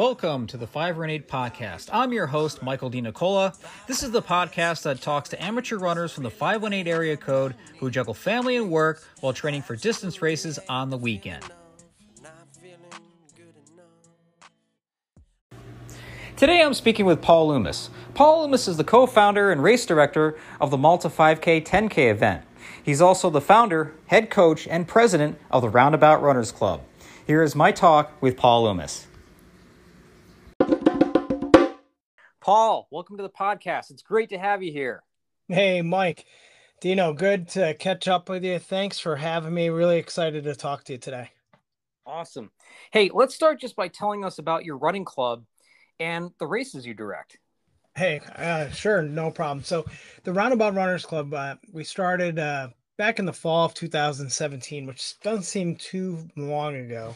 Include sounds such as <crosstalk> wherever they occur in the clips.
Welcome to the 5 Run 8 podcast. I'm your host, Michael DiNicola. This is the podcast that talks to amateur runners from the 518 area code who juggle family and work while training for distance races on the weekend. Today I'm speaking with Paul Loomis. Paul Loomis is the co founder and race director of the Malta 5K 10K event. He's also the founder, head coach, and president of the Roundabout Runners Club. Here is my talk with Paul Loomis. Paul, welcome to the podcast. It's great to have you here. Hey, Mike. Dino, good to catch up with you. Thanks for having me. Really excited to talk to you today. Awesome. Hey, let's start just by telling us about your running club and the races you direct. Hey, uh, sure, no problem. So, the Roundabout Runners Club, uh, we started uh, back in the fall of 2017, which doesn't seem too long ago.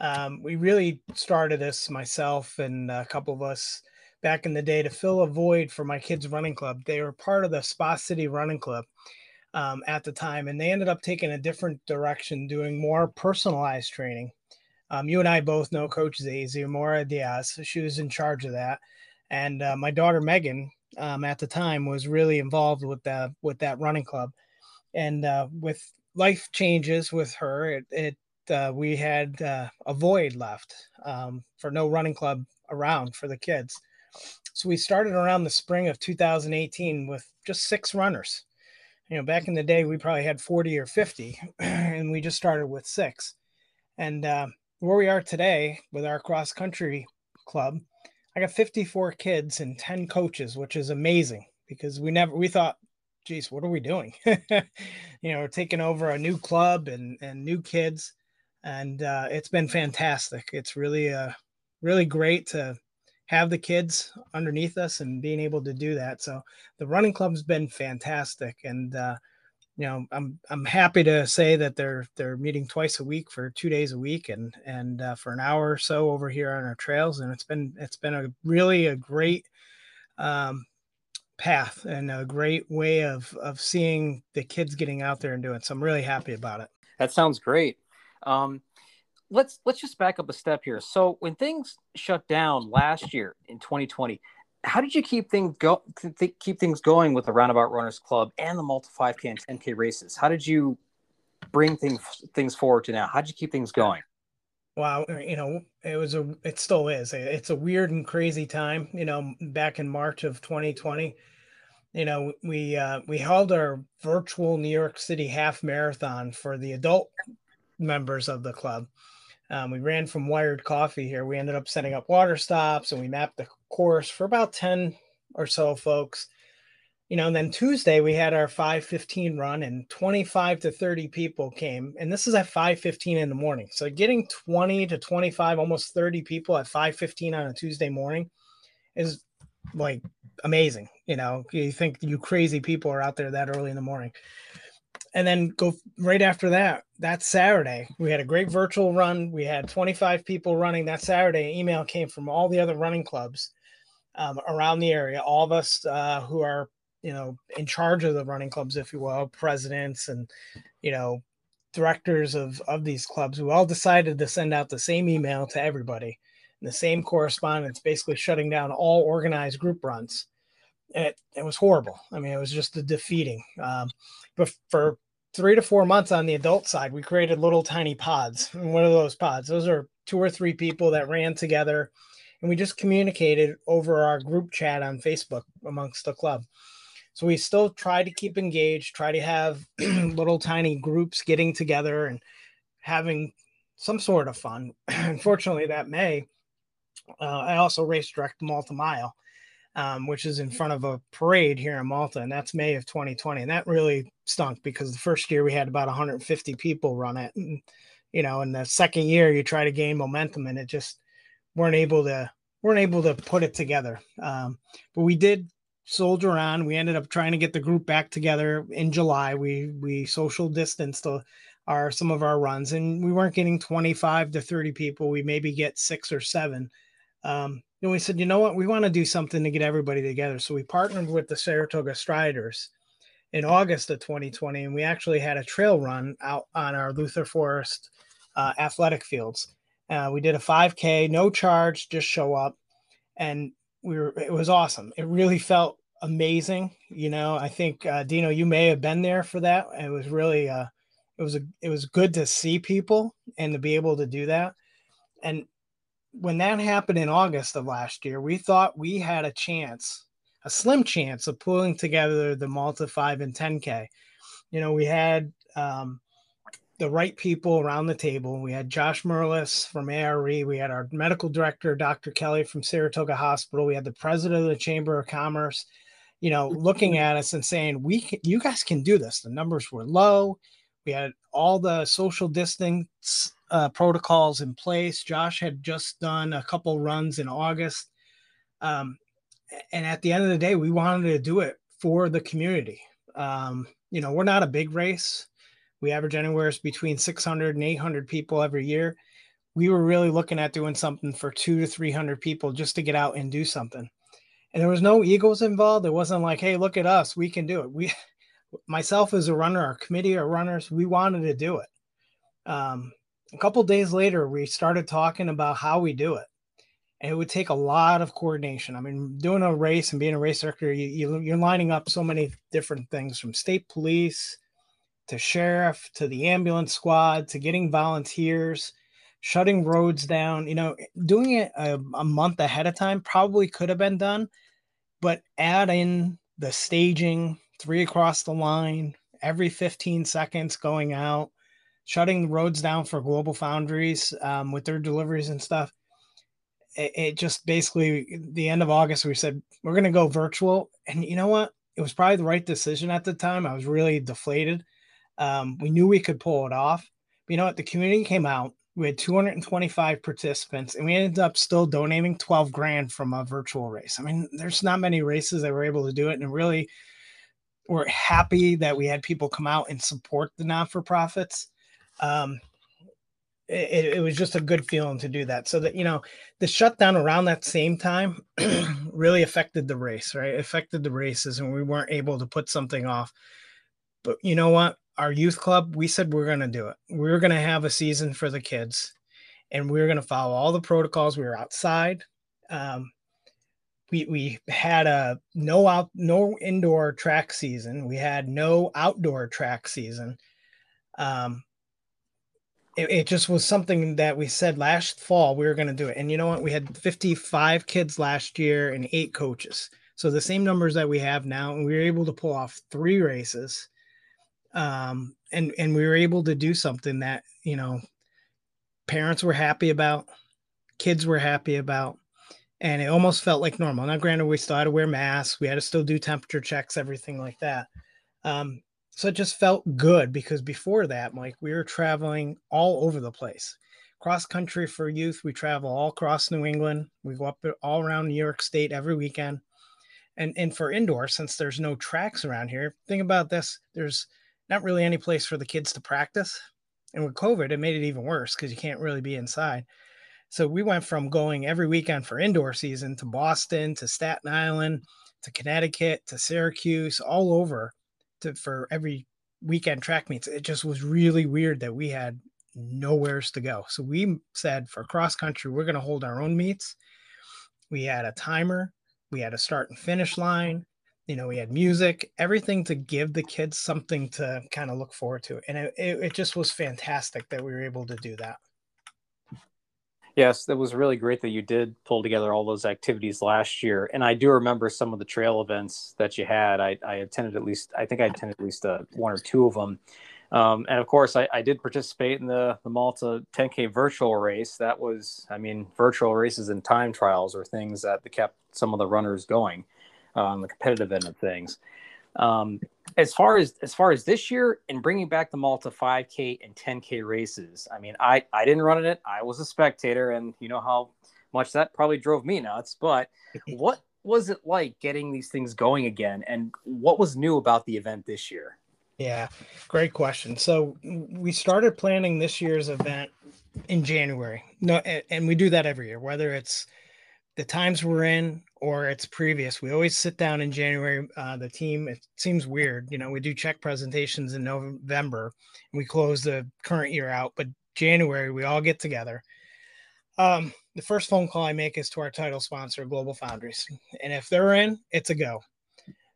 Um, we really started this myself and a couple of us back in the day to fill a void for my kids' running club. They were part of the Spa City Running Club um, at the time, and they ended up taking a different direction, doing more personalized training. Um, you and I both know Coach Zazie, Mora Diaz. She was in charge of that, and uh, my daughter Megan um, at the time was really involved with that with that running club. And uh, with life changes with her, it, it uh, we had uh, a void left um, for no running club around for the kids. So we started around the spring of 2018 with just six runners. You know, back in the day, we probably had 40 or 50, <clears throat> and we just started with six. And uh, where we are today with our cross country club, I got 54 kids and 10 coaches, which is amazing because we never we thought, geez, what are we doing? <laughs> you know, we're taking over a new club and and new kids, and uh, it's been fantastic. It's really uh really great to have the kids underneath us and being able to do that. So the running club's been fantastic, and uh, you know I'm I'm happy to say that they're they're meeting twice a week for two days a week and and uh, for an hour or so over here on our trails, and it's been it's been a really a great um, path and a great way of of seeing the kids getting out there and doing. So I'm really happy about it. That sounds great. Um, let's let's just back up a step here. So when things shut down last year in 2020, how did you keep things go th- keep things going with the Roundabout Runners Club and the Malta 5K and 10K races? How did you bring things things forward to now? How did you keep things going? Wow, you know, it was a it still is. It's a weird and crazy time, you know, back in March of 2020 you know we uh, we held our virtual New York City half marathon for the adult members of the club, um, we ran from Wired Coffee here. We ended up setting up water stops and we mapped the course for about 10 or so folks. You know, and then Tuesday we had our 515 run and 25 to 30 people came. And this is at 515 in the morning. So getting 20 to 25, almost 30 people at 515 on a Tuesday morning is like amazing. You know, you think you crazy people are out there that early in the morning and then go right after that that saturday we had a great virtual run. We had 25 people running that saturday. Email came from all the other running clubs um, around the area all of us uh, who are you know in charge of the running clubs if you will presidents and you know directors of of these clubs we all decided to send out the same email to everybody. And the same correspondence basically shutting down all organized group runs. It, it was horrible. I mean it was just a defeating. Um, but for three to four months on the adult side, we created little tiny pods. And one of those pods? Those are two or three people that ran together and we just communicated over our group chat on Facebook amongst the club. So we still try to keep engaged, try to have <clears throat> little tiny groups getting together and having some sort of fun. <clears throat> Unfortunately, that May, uh, I also race direct Malta Mile um, which is in front of a parade here in Malta, and that's May of 2020. And that really stunk because the first year we had about 150 people run it, and you know, in the second year you try to gain momentum, and it just weren't able to weren't able to put it together. Um, but we did soldier on. We ended up trying to get the group back together in July. We we social distanced our some of our runs, and we weren't getting 25 to 30 people. We maybe get six or seven. Um, and we said, you know what, we want to do something to get everybody together. So we partnered with the Saratoga Striders in August of 2020, and we actually had a trail run out on our Luther Forest uh, athletic fields. Uh, we did a 5K, no charge, just show up, and we were. It was awesome. It really felt amazing. You know, I think uh, Dino, you may have been there for that. It was really, uh, it was a, it was good to see people and to be able to do that. And when that happened in August of last year, we thought we had a chance, a slim chance of pulling together the Malta 5 and 10K. You know, we had um, the right people around the table. We had Josh Merlis from ARE. We had our medical director, Dr. Kelly from Saratoga Hospital. We had the president of the Chamber of Commerce, you know, looking at us and saying, "We, can, you guys can do this." The numbers were low. We had all the social distance uh, protocols in place. Josh had just done a couple runs in August. Um, and at the end of the day, we wanted to do it for the community. Um, you know, we're not a big race. We average anywhere between 600 and 800 people every year. We were really looking at doing something for two to 300 people just to get out and do something. And there was no egos involved. It wasn't like, hey, look at us, we can do it. We, <laughs> myself as a runner, our committee of runners, we wanted to do it. Um, a couple days later, we started talking about how we do it. And it would take a lot of coordination. I mean, doing a race and being a race director, you, you, you're lining up so many different things from state police to sheriff to the ambulance squad to getting volunteers, shutting roads down. You know, doing it a, a month ahead of time probably could have been done, but add in the staging, three across the line, every 15 seconds going out, shutting the roads down for Global Foundries um, with their deliveries and stuff. It, it, just basically the end of August we said we're going to go virtual, and you know what? It was probably the right decision at the time. I was really deflated. Um, we knew we could pull it off. But you know what? The community came out. We had 225 participants, and we ended up still donating 12 grand from a virtual race. I mean, there's not many races that were able to do it, and really, we're happy that we had people come out and support the non for profits um, it, it, was just a good feeling to do that. So that you know, the shutdown around that same time <clears throat> really affected the race, right? It affected the races, and we weren't able to put something off. But you know what? Our youth club, we said we we're going to do it. We are going to have a season for the kids, and we are going to follow all the protocols. We were outside. Um, we we had a no out no indoor track season. We had no outdoor track season. Um, it, it, just was something that we said last fall we were going to do it. And you know what? We had 55 kids last year and eight coaches. So the same numbers that we have now, and we were able to pull off three races. Um, and and we were able to do something that you know parents were happy about, kids were happy about, and it almost felt like normal. Now, granted, we still had to wear masks, we had to still do temperature checks, everything like that. Um, so it just felt good because before that, Mike, we were traveling all over the place. Cross country for youth, we travel all across New England. We go up uh, all around New York State every weekend. And and for indoor, since there's no tracks around here, think about this. There's not really any place for the kids to practice. And with COVID, it made it even worse because you can't really be inside. So we went from going every weekend for indoor season to Boston, to Staten Island, to Connecticut, to Syracuse, all over to, for every weekend track meets. It just was really weird that we had nowheres to go. So we said for cross country, we're going to hold our own meets. We had a timer, we had a start and finish line. You know, we had music, everything to give the kids something to kind of look forward to. And it, it, it just was fantastic that we were able to do that. Yes, that was really great that you did pull together all those activities last year. And I do remember some of the trail events that you had. I, I attended at least, I think I attended at least uh, one or two of them. Um, and of course, I, I, did participate in the, the Malta 10K virtual race. That was, I mean, virtual races and time trials are things that kept some of the runners going on the competitive end of things. Um, as far as as far as this year and bringing back the Malta 5K and 10K races, I mean, I I didn't run in it. I was a spectator, and you know how much that probably drove me nuts. But <laughs> what was it like getting these things going again, and what was new about the event this year? Yeah, great question. So we started planning this year's event in January. No, and we do that every year, whether it's the times we're in or it's previous. We always sit down in January. Uh, the team, it seems weird. You know, we do check presentations in November and we close the current year out, but January, we all get together. Um, the first phone call I make is to our title sponsor, Global Foundries. And if they're in, it's a go.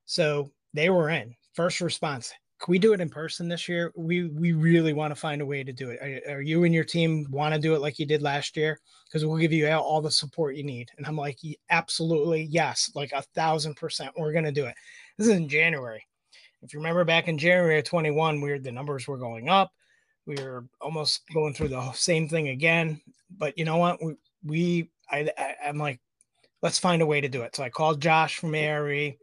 So they were in. First response. Can we do it in person this year? We we really want to find a way to do it. Are, are you and your team want to do it like you did last year? Because we'll give you all the support you need. And I'm like, absolutely yes, like a thousand percent. We're gonna do it. This is in January. If you remember back in January of 21, we were the numbers were going up. We were almost going through the same thing again. But you know what? We we I, I I'm like, let's find a way to do it. So I called Josh from ARE. It's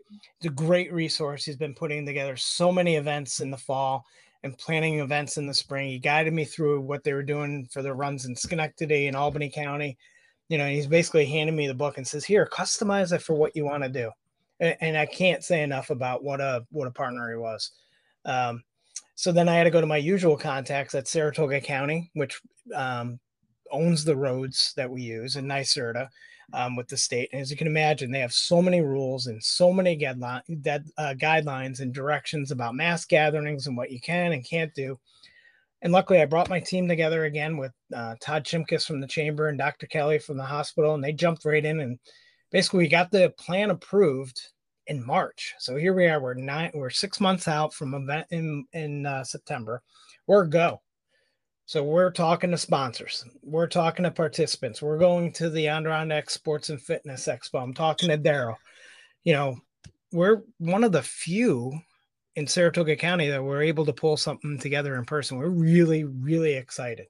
a great resource. He's been putting together so many events in the fall and planning events in the spring. He guided me through what they were doing for their runs in Schenectady and Albany County. You know, he's basically handing me the book and says, "Here, customize it for what you want to do." And, and, I can't say enough about what a what a partner he was. Um, so then I had to go to my usual contacts at Saratoga County, which um, owns the roads that we use in NYSERDA um, with the state. And as you can imagine, they have so many rules and so many uh, guidelines and directions about mass gatherings and what you can and can't do. And luckily, I brought my team together again with uh, Todd Shimkus from the chamber and Dr. Kelly from the hospital, and they jumped right in and basically we got the plan approved in March. So here we are. We're nine. We're six months out from event in in uh, September. We're go. So we're talking to sponsors. We're talking to participants. We're going to the Adirondack Sports and Fitness Expo. I'm talking to Daryl. You know, we're one of the few in Saratoga County that we're able to pull something together in person. We're really, really excited.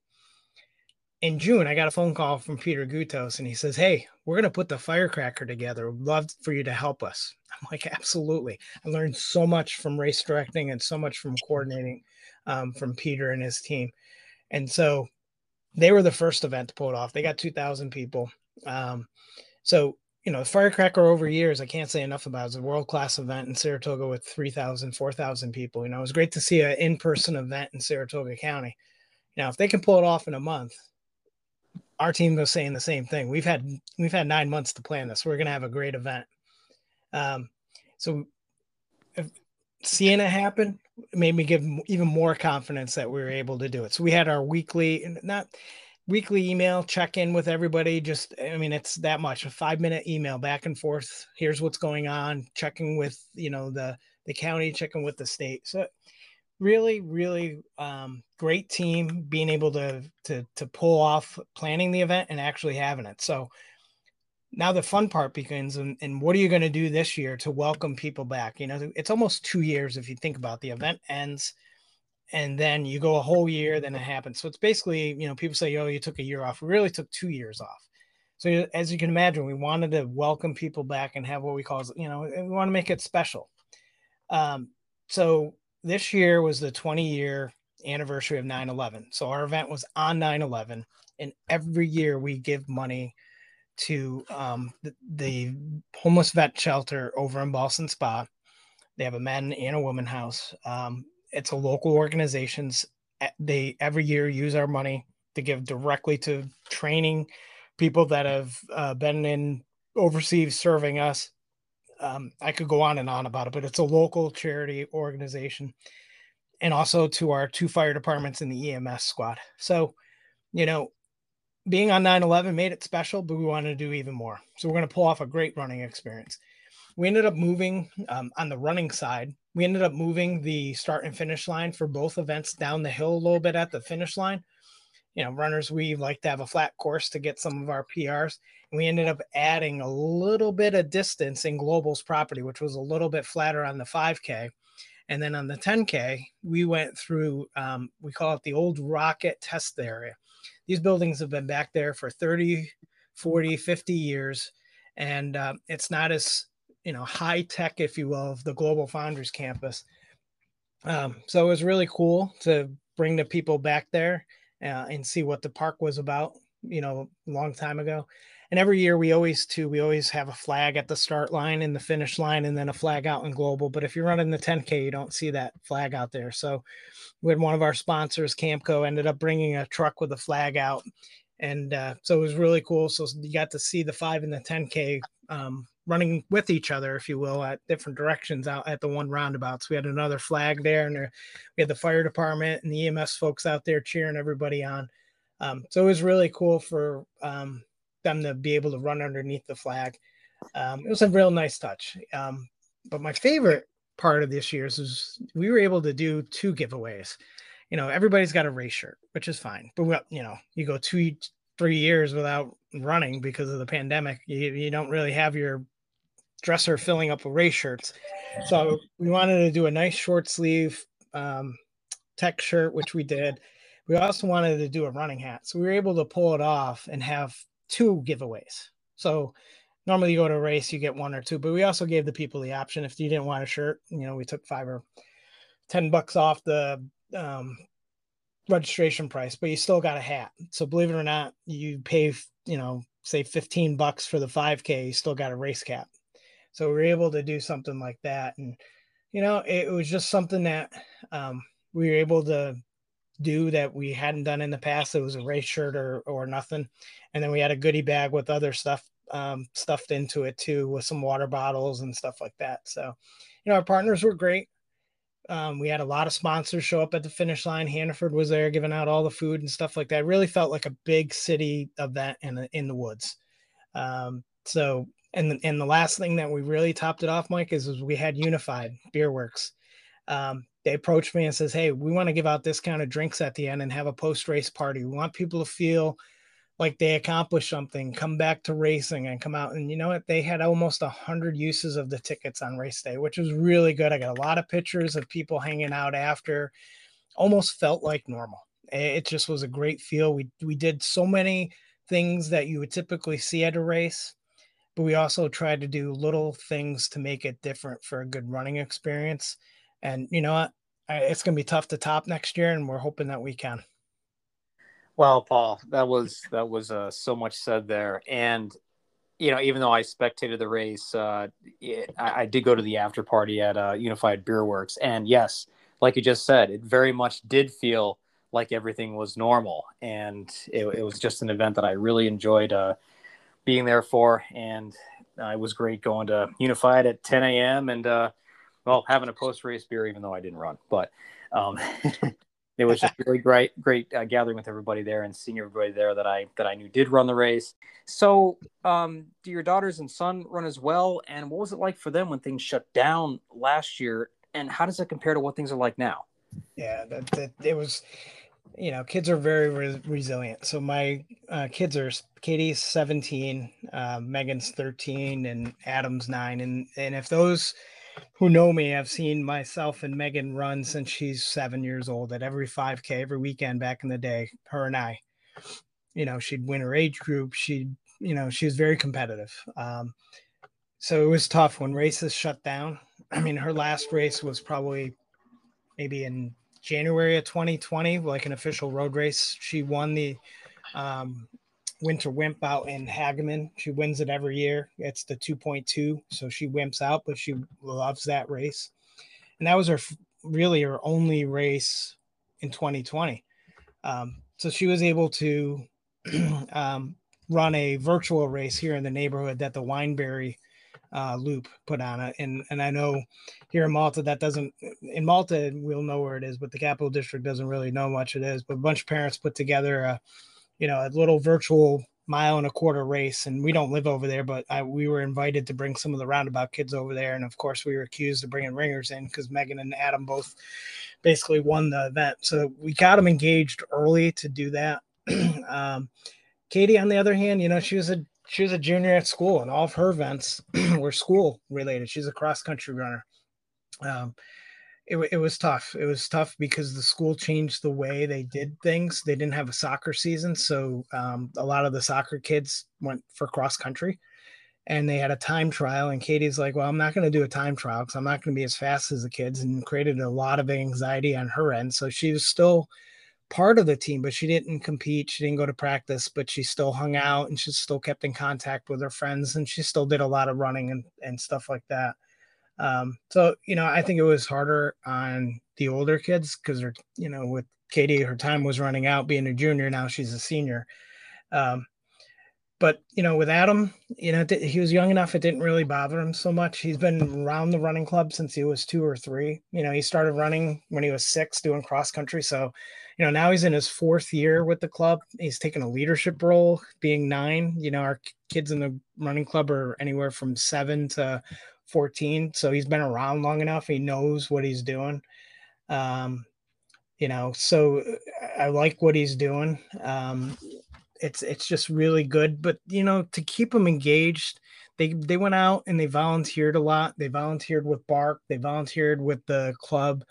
In June, I got a phone call from Peter Gutos and he says, Hey, we're going to put the firecracker together. We'd love for you to help us. I'm like, Absolutely. I learned so much from race directing and so much from coordinating um, from Peter and his team. And so they were the first event to pull it off. They got 2,000 people. Um, so, you know, Firecracker over years, I can't say enough about it. It's a world class event in Saratoga with 3,000, 4,000 people. You know, it was great to see an in person event in Saratoga County. Now, if they can pull it off in a month, our team was saying the same thing. We've had we've had nine months to plan this. We're going to have a great event. Um, so, if, seeing it happen made me give even more confidence that we were able to do it. So we had our weekly, not weekly email check in with everybody. Just, I mean, it's that much a five minute email back and forth. Here's what's going on, checking with, you know, the, the county, checking with the state. So really, really um, great team being able to, to, to pull off planning the event and actually having it. So now the fun part begins and, and what are you going to do this year to welcome people back? You know it's almost two years if you think about the event ends and then you go a whole year then it happens. So it's basically you know people say oh you took a year off. We really took two years off. So as you can imagine we wanted to welcome people back and have what we call you know we want to make it special. Um, so this year was the 20 year anniversary of 9-11 so our event was on 9-11 and every year we give money to um, the, the, homeless vet shelter over in Ballston Spa. They have a men and a woman house. Um, it's a local organizations. They every year use our money to give directly to training people that have uh, been in overseas serving us. Um, I could go on and on about it, but it's a local charity organization, and also to our two fire departments in the EMS squad. So, you know, being on 9-11 made it special but we wanted to do even more. So we're going to pull off a great running experience. We ended up moving um, on the running side we ended up moving the start and finish line for both events down the hill a little bit at the finish line. You know runners we like to have a flat course to get some of our prs and we ended up adding a little bit of distance in global's property which was a little bit flatter on the 5k and then on the 10k we went through um, we call it the old rocket test area these buildings have been back there for 30 40 50 years and uh, it's not as you know high tech if you will of the global foundries campus. Um, so it was really cool to bring the people back there uh, and see what the park was about you know a long time ago. And every year we always too we always have a flag at the start line and the finish line and then a flag out in global but if you're running the 10k you don't see that flag out there. So we had one of our sponsors camco ended up bringing a truck with a flag out and uh, so it was really cool so you got to see the 5 and the 10k um, running with each other if you will at different directions out at the one roundabouts we had another flag there and we had the fire department and the ems folks out there cheering everybody on Um, so it was really cool for um, them to be able to run underneath the flag. Um, it was a real nice touch. Um, but my favorite part of this year's is we were able to do two giveaways. You know, everybody's got a race shirt, which is fine. But we, you know, you go two, three years without running because of the pandemic, you, you don't really have your dresser filling up with race shirts. So we wanted to do a nice short sleeve um, tech shirt, which we did. We also wanted to do a running hat. So we were able to pull it off and have two giveaways. So normally you go to a race, you get one or two, but we also gave the people the option if you didn't want a shirt, you know, we took five or 10 bucks off the um, registration price, but you still got a hat. So believe it or not, you pay, you know, say 15 bucks for the 5K, you still got a race cap. So we were able to do something like that. And, you know, it, was just something that um, we were able to do that we hadn't done in the past. It was a race shirt or, or nothing. And then we had a goodie bag with other stuff um, stuffed into it too, with some water bottles and stuff like that. So, you know, our partners were great. Um, we had a lot of sponsors show up at the finish line. Hannaford was there giving out all the food and stuff like that. It really felt like a big city event in the, in the woods. Um, so, and, and the last thing that we really topped it off, Mike, is, is we had Unified Beer Works. Um, they approached me and says, Hey, we want to give out discounted drinks at the end and have a post race party. We want people to feel like they accomplished something, come back to racing and come out. And you know what? They had almost a hundred uses of the tickets on race day, which was really good. I got a lot of pictures of people hanging out after. Almost felt like normal. It just was a great feel. We we did so many things that you would typically see at a race, but we also tried to do little things to make it different for a good running experience. And you know what? It's going to be tough to top next year, and we're hoping that we can. Well, Paul, that was that was uh, so much said there, and you know, even though I spectated the race, uh, it, I, I, did go to the after party at uh, Unified Beer Works, and yes, like you just said, it very much did feel like everything was normal, and it, it was just an event that I really enjoyed uh, being there for, and it was great going to Unified at 10 a.m. and uh, well, having a post race beer, even though I didn't run, but. Um, <laughs> it was just <laughs> really great, great uh, gathering with everybody there and seeing everybody there that I that I knew did run the race. So, um, do your daughters and son run as well? And what was it like for them when things shut down last year? And how does it compare to what things are like now? Yeah, that, that it was. You know, kids are very re- resilient. So my uh, kids are Katie's 17, uh, Megan's 13, and Adam's nine. And and if those who know me have seen myself and Megan run since she's seven years old at every 5K every weekend back in the day. Her and I, you know, she'd win her age group. She'd, you know, she was very competitive. Um, so it was tough when races shut down. <clears throat> I mean, her last race was probably maybe in January of 2020, like an official road race. She won the um, Winter Wimp out in Hagaman. She wins it every year. It's the 2.2, so she wimps out, but she loves that race. And that was her really her only race in 2020. Um, so she was able to <clears throat> um, run a virtual race here in the neighborhood that the Wineberry uh, Loop put on it. And and I know here in Malta that doesn't in Malta we'll know where it is, but the Capital District doesn't really know much it is. But a bunch of parents put together a you know, a little virtual mile and a quarter race. And we don't live over there, but I, we were invited to bring some of the roundabout kids over there. And of course, we were accused of bringing ringers in because Megan and Adam both basically won the event. So we got them engaged early to do that. <clears throat> um, Katie, on the other hand, you know, she was a she was a junior at school, and all of her events <clears throat> were school related. She's a cross country runner. Um, it, it was tough. It was tough because the school changed the way they did things. They didn't have a soccer season, so um, a lot of the soccer kids went for cross country, and they had a time trial. And Katie's like, "Well, I'm not going to do a time trial because I'm not going to be as fast as the kids," and created a lot of anxiety on her end. So she was still part of the team, but she didn't compete. She didn't go to practice, but she still hung out and she still kept in contact with her friends, and she still did a lot of running and and stuff like that. Um, so you know, I think it was harder on the older kids because they're you know with Katie, her time was running out being a junior. Now she's a senior. Um, but you know, with Adam, you know, he was young enough; it didn't really bother him so much. He's been around the running club since he was two or three. You know, he started running when he was six, doing cross country. So, you know, now he's in his fourth year with the club. He's taken a leadership role, being nine. You know, our kids in the running club are anywhere from seven to 14. So he's been around long enough. He knows what he's doing. Um, you know, so I like what he's doing. Um, it's it's just really good. But you know, to keep them engaged, they they went out and they volunteered a lot. They volunteered with Bark. They volunteered with the club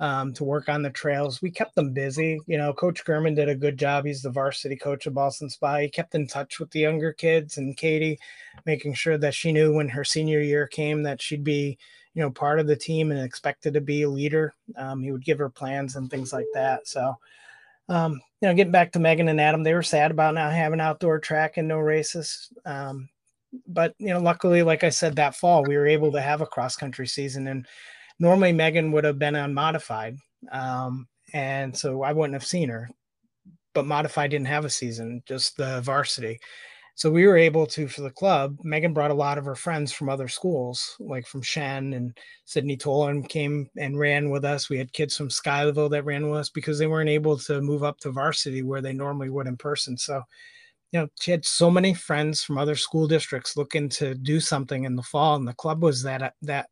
um, to work on the trails. We kept them busy. You know, Coach German did a good job. He's the varsity coach of Ballston Spa. He kept in touch with the younger kids and Katie, making sure that she knew when her senior year came that she'd be, you know, part of the team and expected to be a leader. Um, he would give her plans and things like that. So, um, you know, getting back to Megan and Adam, they were sad about not having outdoor track and no races. Um, but you know, luckily, like I said, that fall we were able to have a cross country season, and normally Megan would have been on modified, um, and so I wouldn't have seen her. But modified didn't have a season, just the varsity. So we were able to, for the club, Megan brought a lot of her friends from other schools, like from Shen and Sydney Tolan came and ran with us. We had kids from Schuylerville that ran with us because they weren't able to move up to varsity where they normally would in person. So, you know, she had so many friends from other school districts looking to do something in the fall, and the club was that that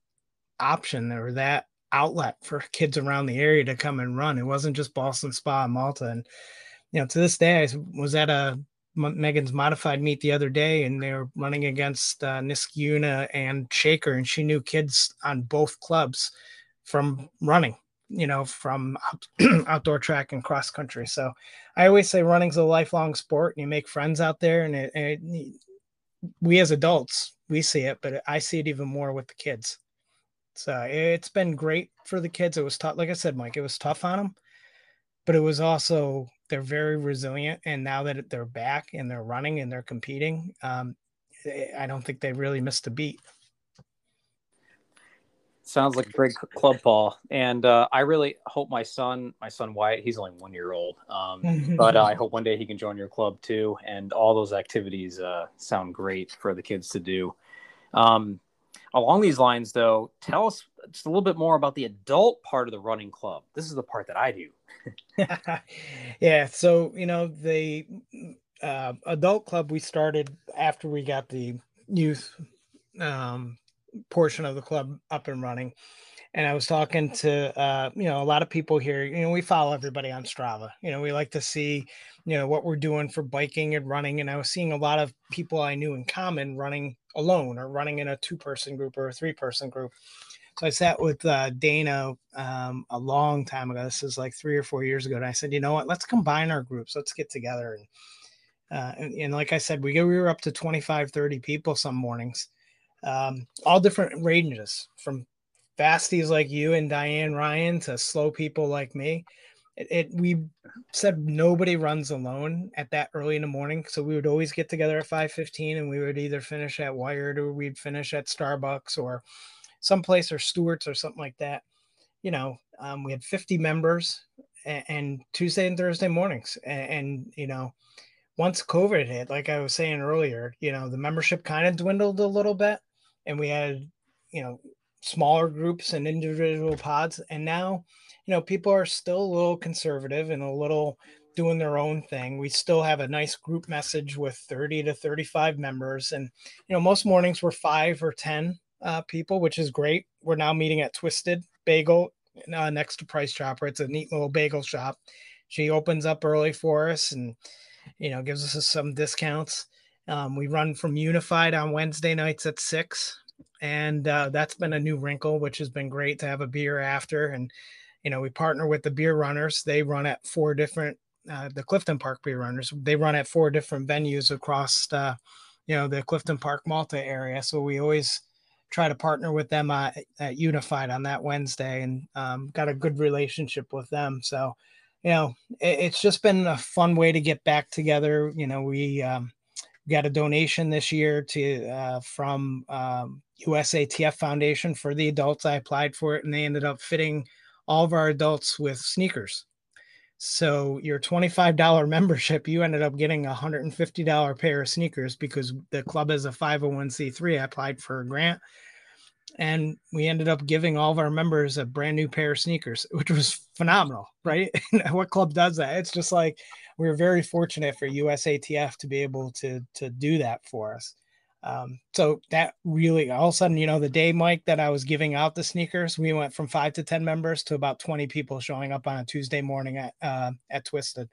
option or that outlet for kids around the area to come and run. It wasn't just Ballston Spa and Malta. And you know, to this day, I was at a Megan's modified meet the other day, and they were running against uh, Niskayuna and Shaker, and she knew kids on both clubs from running, you know, from out, <clears throat> outdoor track and cross country. So I always say running's a lifelong sport, and you make friends out there. And it, it, we as adults, we see it, but I see it even more with the kids. So it's been great for the kids. It was tough, like I said, Mike. It was tough on them, but it was also they're very resilient. And now that they're back and they're running and they're competing, um, eh, I don't think they really missed a beat. Sounds like a great club, Paul. And uh, I really hope my son, my son Wyatt, he's only one year old, um, <laughs> but uh, I hope one day he can join your club too. And all those activities uh, sound great for the kids to do. Um, along these lines, though, tell us just a little bit more about the adult part of the running club. This is the part that I do. <laughs> yeah. So, you know, the uh, adult club we started after we got the youth um, portion of the club up and running. And I was talking to, uh, you know, a lot of people here. You know, we follow everybody on Strava. You know, we like to see, you know, what we're doing for biking and running. And I was seeing a lot of people I knew in common running alone or running in a two person group or a three person group. So I sat with uh, Dana um, a long time ago. This is like three or four years ago. And I said, you know what? Let's combine our groups. Let's get together. And, uh, and, and, like I said, we, we were up to 25, 30 people some mornings, um, all different ranges from fasties like you and Diane Ryan to slow people like me. It, it, we said nobody runs alone at that early in the morning so we would always get together at 5.15 and we would either finish at wired or we'd finish at starbucks or someplace or Stewart's or something like that. You know, um, we had 50 members and, and, Tuesday and Thursday mornings. And, and, you know, once COVID hit, like I was saying earlier, you know, the membership kind of dwindled a little bit and we had, you know, smaller groups and individual pods. And now, you know, people are still a little conservative and a little doing their own thing. We still have a nice group message with 30 to 35 members. And, you know, most mornings were five or 10 uh, people, which is great. We're now meeting at Twisted Bagel uh, next to Price Chopper. It's a neat little bagel shop. She opens up early for us and you know gives us some discounts. Um, we run from Unified on Wednesday nights at six, and uh, that's been a new wrinkle, which has been great to have a beer after. And you know we partner with the beer runners. They run at four different uh, the Clifton Park beer runners. They run at four different venues across uh, you know the Clifton Park Malta area. So we always try to partner with them uh, at Unified on that Wednesday and um, got a good relationship with them. So, you know, it, it's just been a fun way to get back together. You know, we um, got a donation this year to uh, from um, USATF Foundation for the adults. I applied for it and they ended up fitting all of our adults with sneakers. So your $25 <laughs> membership, you ended up getting a $150 pair of sneakers because the club is a 501c3. I applied for a grant and we ended up giving all of our members a brand new pair of sneakers, which was phenomenal, right? <laughs> what club does that? It's just like we are very fortunate for USATF to be able to to do that for us. Um, so that really all of a sudden, you know, the day Mike that I was giving out the sneakers, we went from five to ten members to about twenty people showing up on a Tuesday morning at uh, at Twisted.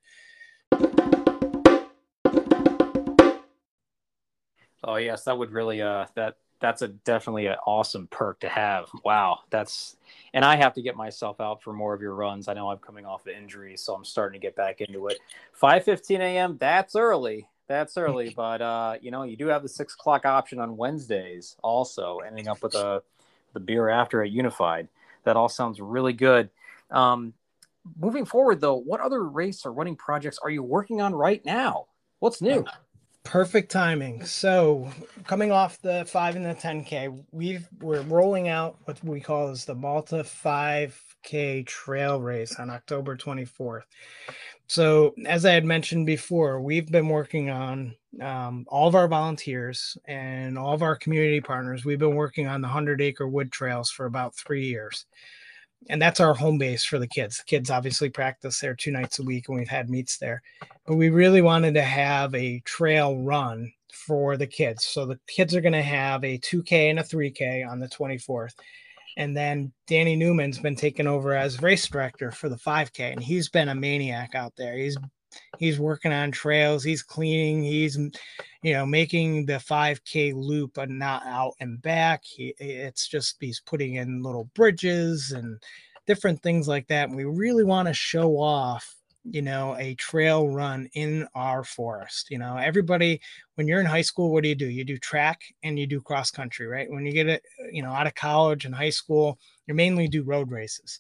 Oh yes, that would really uh that that's a definitely an awesome perk to have. Wow, that's and I have to get myself out for more of your runs. I know I'm coming off an injury, so I'm starting to get back into it. 5:15 a.m. That's early. That's early, <laughs> but uh, you know you do have the six o'clock option on Wednesdays. Also, ending up with a the beer after at Unified. That all sounds really good. Um, moving forward, though, what other race or running projects are you working on right now? What's new? <laughs> Perfect timing. So, coming off the five and the 10K, we've we're rolling out what we call as the Malta 5K trail race on October 24th. So, as I had mentioned before, we've been working on um, all of our volunteers and all of our community partners. We've been working on the 100 acre wood trails for about three years and that's our home base for the kids. The kids obviously practice there two nights a week, and we've had meets there. But we really wanted to have a trail run for the kids. So the kids are going to have a 2K and a 3K on the 24th. And then Danny Newman's been taken over as race director for the 5K, and he's been a maniac out there. He's he's working on trails, he's cleaning, he's you know making the 5K loop but not out and back. He it's just he's putting in little bridges and different things like that. And we really want to show off you know a trail run in our forest. You know everybody when you're in high school what do you do? You do track and you do cross country right? When you get it you know out of college and high school you mainly do road races.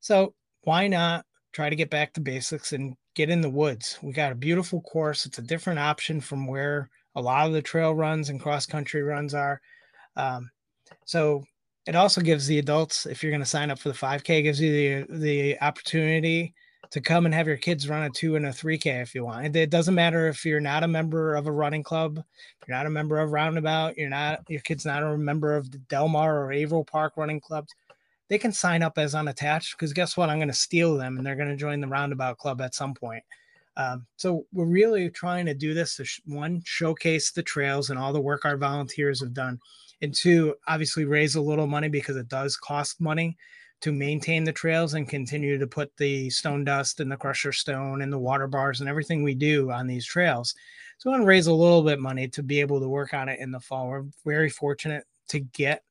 So why not try to get back to basics and get in the woods we got a beautiful course it's a different option from where a lot of the trail runs and cross country runs are um, so it also gives the adults if you're going to sign up for the 5k gives you the the opportunity to come and have your kids run a two and a 3K if you want. It doesn't matter if you're not a member of a running club, you're not a member of Roundabout, you're not, your kid's not a member of the Delmar or Averill Park running clubs. They can sign up as unattached because guess what? I'm going to steal them and they're going to join the Roundabout Club at some point. Um, so we're really trying to do this to sh- one, showcase the trails and all the work our volunteers have done, and two, obviously raise a little money because it does cost money to maintain the trails and continue to put the stone dust and the crusher stone and the water bars and everything we do on these trails. So I want to raise a little bit money to be able to work on it in the fall. We're very fortunate to get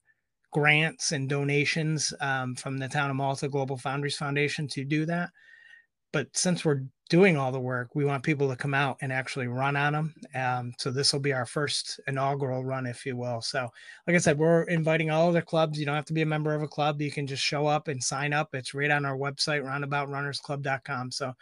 grants and donations um, from the town of Malta Global Foundries Foundation to do that. But since we're doing all the work, we want people to come out and actually run on them. Um, so this will be our first inaugural run, if you will. So, like I said, we're inviting all the clubs. You don't have to be a member of a club. You can just show up and sign up. It's right on our website, roundaboutrunnersclub.com. So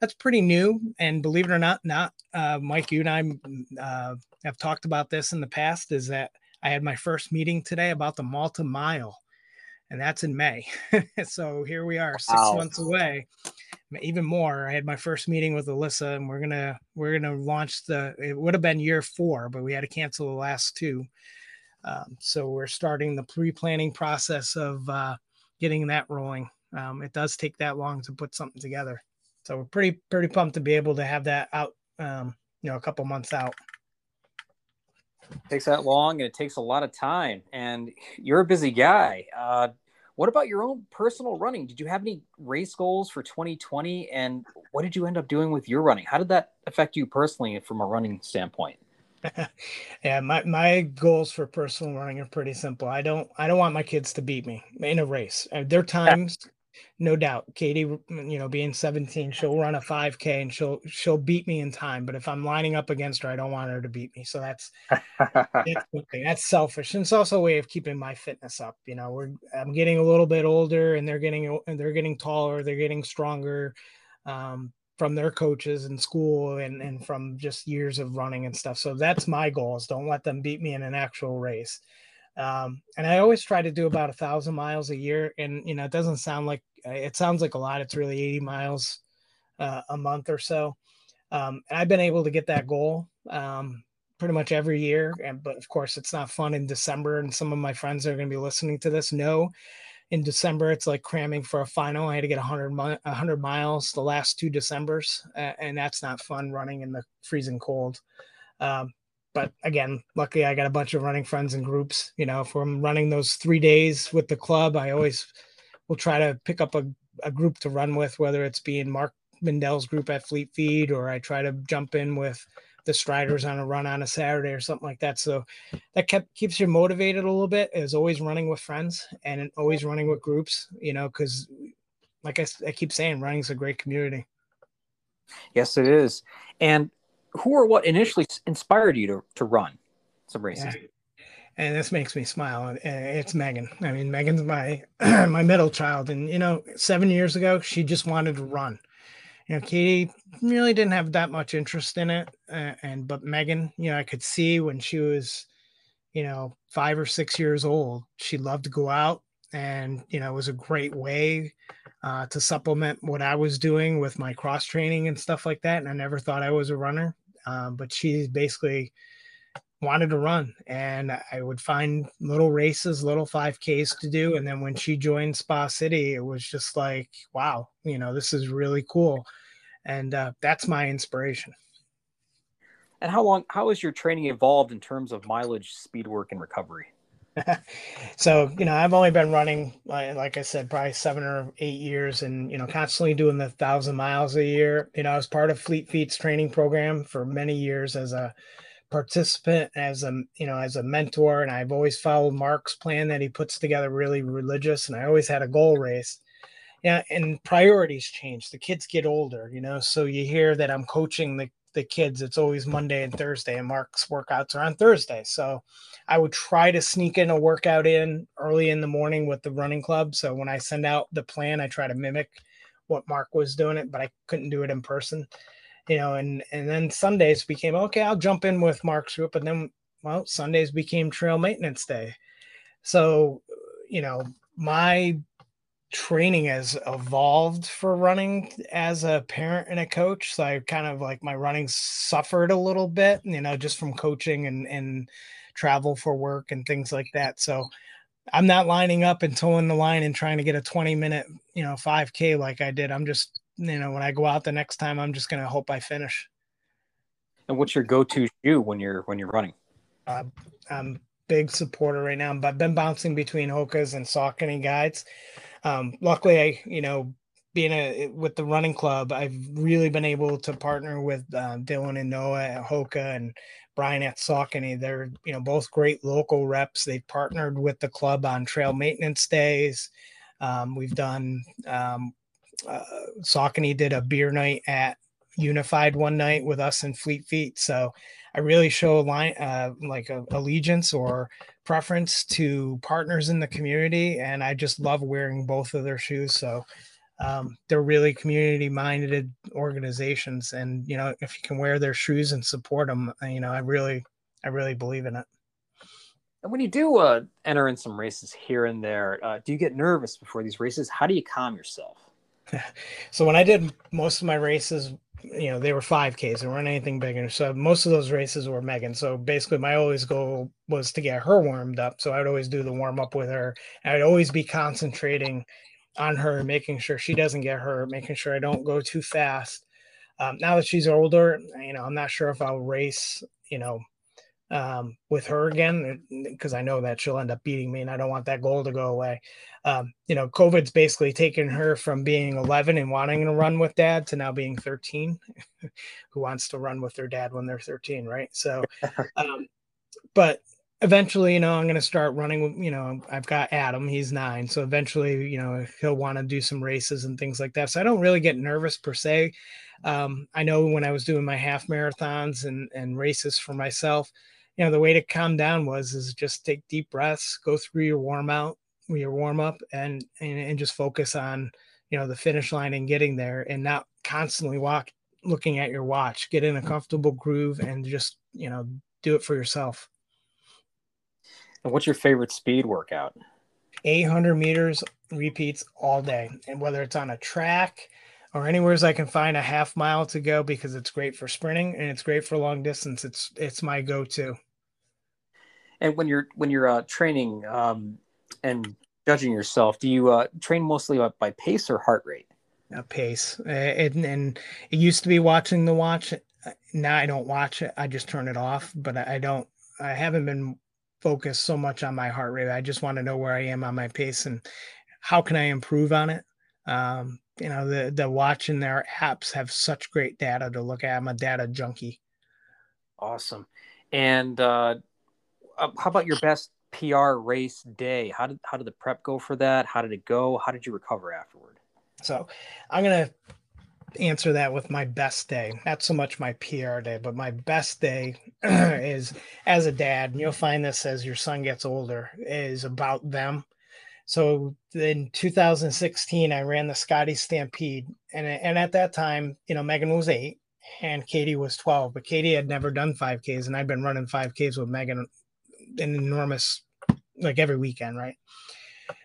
that's pretty new. And believe it or not, not uh, Mike, you and I uh, have talked about this in the past. Is that I had my first meeting today about the Malta Mile, and that's in May. <laughs> so here we are, six wow. months away even more. I had my first meeting with Alyssa, and we're gonna we're gonna launch the. It would have been year four, but we had to cancel the last two. Um, so we're starting the pre-planning process of uh, getting that rolling. Um, it does take that long to put something together, so we're pretty pretty pumped to be able to have that out. Um, you know, a couple months out. Takes that long, and it takes a lot of time. And you're a busy guy. Uh, what about your own personal running? Did you have any race goals for 2020? And what did you end up doing with your running? How did that affect you personally from a running standpoint? <laughs> yeah, my, my goals for personal running are pretty simple. I don't I don't want my kids to beat me in a race. their times no doubt katie you know being 17 she'll run a 5k and she'll she'll beat me in time but if i'm lining up against her i don't want her to beat me. So that's that's, <laughs> okay. that's selfish and it's also a way of keeping my fitness up you know we're i'm getting a little bit older and they're getting and they're getting taller they're getting stronger um, from their coaches in school and and from just years of running and stuff. So that's my goals don't let them beat me in an actual race um, and I always try to do about a thousand miles a year. And, you know, it doesn't sound like it sounds like a lot. It's really 80 miles uh, a month or so. Um, and I've been able to get that goal um, pretty much every year. And but of course, it's not fun in December. And some of my friends are going to be listening to this know in December it's like cramming for a final. I had to get 100 mi- 100 miles the last two Decembers, uh, and that's not fun running in the freezing cold. Um, but again, luckily I got a bunch of running friends and groups. You know, if I'm running those three days with the club, I always will try to pick up a, a group to run with, whether it's being Mark Mindell's group at Fleet Feet or I try to jump in with the striders on a run on a Saturday or something like that. So that kept keeps you motivated a little bit. Is always running with friends and always running with groups. You know, because like I, I keep saying, running is a great community. Yes, it is. And who or what initially inspired you to, to run some races? Yeah. And this makes me smile. It's Megan. I mean, Megan's my <clears throat> my middle child, and you know, seven years ago, she just wanted to run you know, Katie really didn't have that much interest in it. Uh, and, but Megan, you know, I could see when she was, you know, five or six years old, she loved to go out and, you know, it was a great way uh, to supplement what I was doing with my cross training and stuff like that. And I never thought I was a runner. Um, but she basically wanted to run and I would find little races, little 5Ks to do. And then when she joined Spa City, it was just like, wow, you know, this is really cool. And uh, that's my inspiration. And how long, how has your training evolved in terms of mileage, speed work, and recovery? <laughs> so, you know, I've only been running, like I said, probably seven or eight years and, you know, constantly doing the thousand miles a year. You know, I was part of Fleet Feet's training program for many years as a, participant as a you know as a mentor and i've always followed mark's plan that he puts together really religious and i always had a goal race yeah and priorities change the kids get older you know so you hear that i'm coaching the, the kids it's always monday and thursday and mark's workouts are on thursday so i would try to sneak in a workout in early in the morning with the running club so when i send out the plan i try to mimic what mark was doing it but i couldn't do it in person you know, and and then Sundays became okay. I'll jump in with Mark's group, and then well, Sundays became trail maintenance day. So, you know, my training has evolved for running as a parent and a coach. So I kind of like my running suffered a little bit, you know, just from coaching and and travel for work and things like that. So I'm not lining up and toeing the line and trying to get a 20 minute, you know, 5K like I did. I'm just you know, when I go out the next time, I'm just going to hope I finish. And what's your go-to shoe when you're when you're running? Uh, I'm big supporter right now. I've been bouncing between Hoka's and Saucony guides. Um, luckily, I you know being a with the running club, I've really been able to partner with uh, Dylan and Noah at Hoka and Brian at Saucony. They're you know both great local reps. They've partnered with the club on trail maintenance days. Um, we've done um, uh, Saucony did a beer night at Unified one night with us and Fleet Feet. So I really show a line, uh, like a allegiance or preference to partners in the community, and I just love wearing both of their shoes. So um, they're really community minded organizations, and you know if you can wear their shoes and support them, uh, you know I really, I really believe in it. And when you do uh, enter in some races here and there, uh, do you get nervous before these races? How do you calm yourself? <laughs> so when I did most of my races, you know, they were 5Ks. There weren't anything bigger. So most of those races were Megan. So basically, my always goal was to get her warmed up. So I'd always do the warm up with her. I'd always be concentrating on her, making sure she doesn't get hurt, making sure I don't go too fast. Um, now that she's older, you know, I'm not sure if I'll race, you know, um, with her again because I know that she'll end up beating me, and I don't want that goal to go away. Um, you know, COVID's basically taken her from being 11 and wanting to run with dad to now being 13, <laughs> who wants to run with their dad when they're 13, right? So, <laughs> um, but eventually, you know, I'm going to start running. You know, I've got Adam; he's nine, so eventually, you know, he'll want to do some races and things like that. So I don't really get nervous per se. Um, I know when I was doing my half marathons and and races for myself you know the way to calm down was is just take deep breaths go through your warm out your warm up and, and and just focus on you know the finish line and getting there and not constantly walk looking at your watch get in a comfortable groove and just you know do it for yourself and what's your favorite speed workout 800 meters repeats all day and whether it's on a track or anywhere as I can find a half mile to go because it's great for sprinting and it's great for long distance. It's it's my go-to. And when you're when you're uh, training um, and judging yourself, do you uh, train mostly by pace or heart rate? A pace, and, and it used to be watching the watch. Now I don't watch it. I just turn it off. But I don't. I haven't been focused so much on my heart rate. I just want to know where I am on my pace and how can I improve on it. Um, you know, the the watch and their apps have such great data to look at. I'm a data junkie. Awesome. And uh, uh how about your best PR race day? How did how did the prep go for that? How did it go? How did you recover afterward? So, I'm gonna answer that with my best day. Not so much my PR day, but my best day <clears throat> is as a dad. And you'll find this as your son gets older is about them. So in 2016, I ran the Scotty Stampede, and and at that time, you know, Megan was eight and Katie was 12, but Katie had never done 5Ks, and I'd been running 5Ks with Megan an enormous like every weekend, right?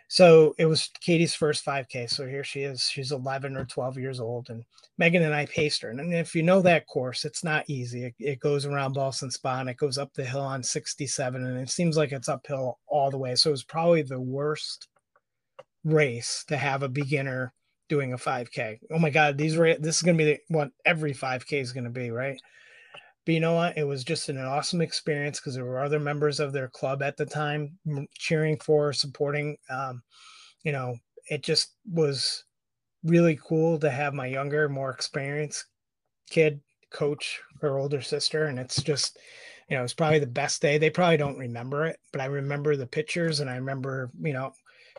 So it was Katie's first 5K. So here she is. She's 11 or 12 years old, and Megan and I paced her. And if you know that course, it's not easy. It, it goes around Ballston Spa and it goes up the hill on 67, and it seems like it's uphill all the way. So it was probably the worst race to have a beginner doing a 5K. Oh my God, these ra- this is going to be the, what every 5K is going to be, right? But you know what? It was just an awesome experience because there were other members of their club at the time cheering for, supporting. Um, you know, it just was really cool to have my younger, more experienced kid coach her older sister. And it's just, you know, it's probably the best day. They probably don't remember it, but I remember the pictures and I remember, you know,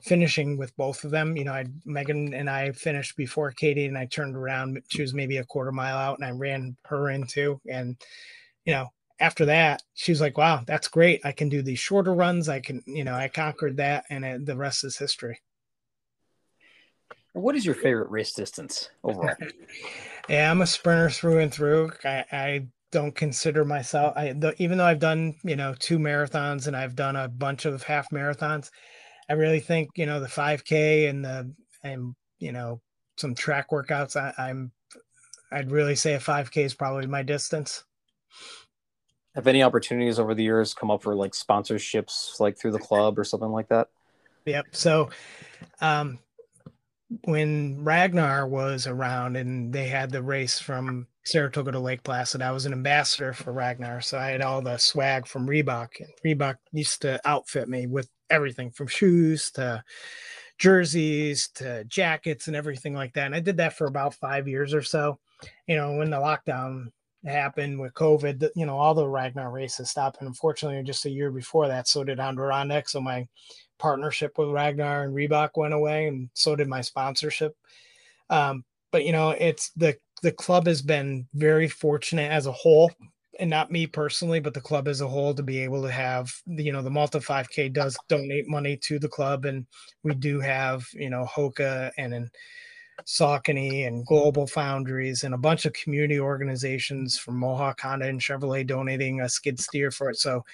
finishing with both of them. You know, I Megan and I finished before Katie, and I turned around. She was maybe a quarter mile out, and I ran her into. And you know, after that, she was like, "Wow, that's great! I can do these shorter runs. I can, you know, I conquered that, and it, the rest is history." What is your favorite race distance overall? <laughs> yeah, I'm a sprinter through and through. I, I don't consider myself I the, even though I've done you know two marathons and I've done a bunch of half marathons I really think you know the 5K and the and you know some track workouts. I, I'm I'd really say a 5K is probably my distance. Have any opportunities over the years come up for like sponsorships, like through the club or something like that? Yep. So, um, when Ragnar was around and they had the race from Saratoga to Lake Placid, I was an ambassador for Ragnar. So I had all the swag from Reebok. And Reebok used to outfit me with everything from shoes to jerseys to jackets and everything like that. And I did that for about five years or so. You know, when the lockdown happened with COVID, you know, all the Ragnar races stopped. And unfortunately, just a year before that, so did Adirondack. So my partnership with Ragnar and Reebok went away, and so did my sponsorship. Um, but you know, it's the the club has been very fortunate as a whole and not me personally, but the club as a whole to be able to have, you know, the Malta 5K does donate money to the club. And we do have, you know, Hoka and in Saucony and Global Foundries and a bunch of community organizations from Mohawk Honda and Chevrolet donating a skid steer for it. So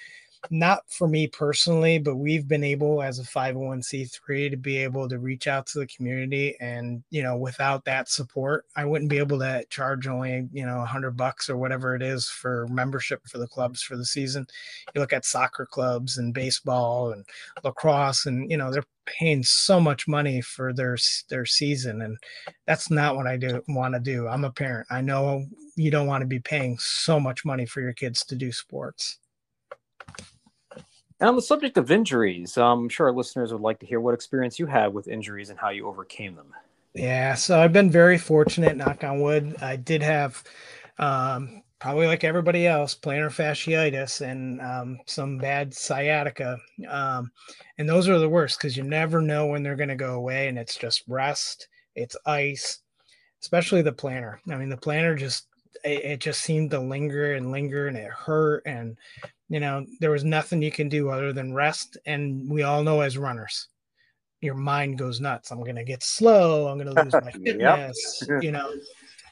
not for me personally, but we've been able as a 501c3 to be able to reach out to the community. And, you know, without that support, I wouldn't be able to charge only, you know, 100 bucks or whatever it is for membership for the clubs for the season. You look at soccer clubs and baseball and lacrosse, and, you know, they're paying so much money for their their season and that's not what I do want to do. I'm a parent. I know you don't want to be paying so much money for your kids to do sports. And on the subject of injuries, I'm sure our listeners would like to hear what experience you had with injuries and how you overcame them. Yeah, so I've been very fortunate, knock on wood. I did have, um, probably like everybody else, plantar fasciitis and um, some bad sciatica. Um, and those are the worst because you never know when they're going to go away. And it's just rest, it's ice, especially the plantar. I mean, the plantar just, it just seemed to linger and linger and it hurt. And you know, there was nothing you can do other than rest. And we all know as runners, your mind goes nuts. I'm going to get slow. I'm going to lose my <laughs> fitness, <laughs> you know,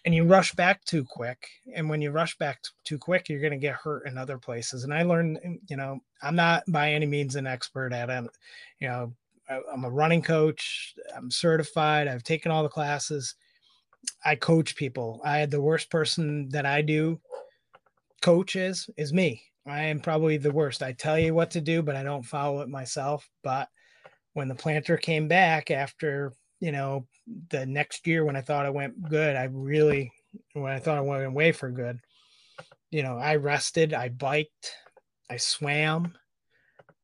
and you rush back too quick. And when you rush back too quick, you're going to get hurt in other places. And I learned, you know, I'm not by any means an expert at it. You know, I'm a running coach. I'm certified. I've taken all the classes. I coach people. I had the worst person that I do coach is is me. I am probably the worst. I tell you what to do, but I don't follow it myself. But when the plantar came back after, you know, the next year when I thought I went good, I really when I thought I went away for good, you know, I rested, I biked, I swam.